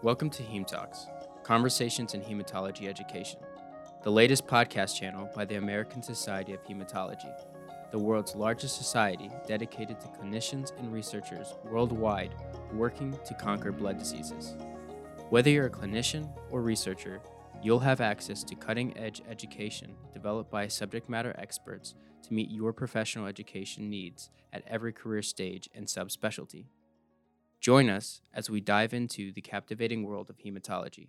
Welcome to Heme Talks, Conversations in Hematology Education, the latest podcast channel by the American Society of Hematology, the world's largest society dedicated to clinicians and researchers worldwide working to conquer blood diseases. Whether you're a clinician or researcher, you'll have access to cutting edge education developed by subject matter experts to meet your professional education needs at every career stage and subspecialty. Join us as we dive into the captivating world of hematology,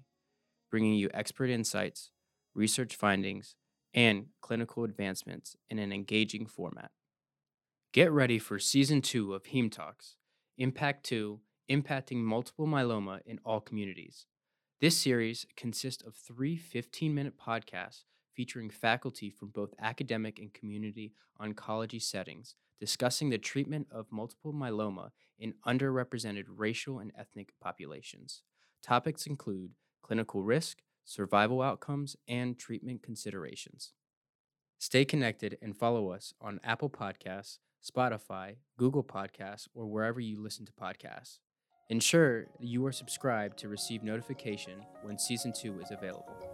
bringing you expert insights, research findings, and clinical advancements in an engaging format. Get ready for Season 2 of Heme Talks, Impact 2 Impacting Multiple Myeloma in All Communities. This series consists of three 15 minute podcasts featuring faculty from both academic and community oncology settings discussing the treatment of multiple myeloma in underrepresented racial and ethnic populations. Topics include clinical risk, survival outcomes, and treatment considerations. Stay connected and follow us on Apple Podcasts, Spotify, Google Podcasts, or wherever you listen to podcasts. Ensure you are subscribed to receive notification when season 2 is available.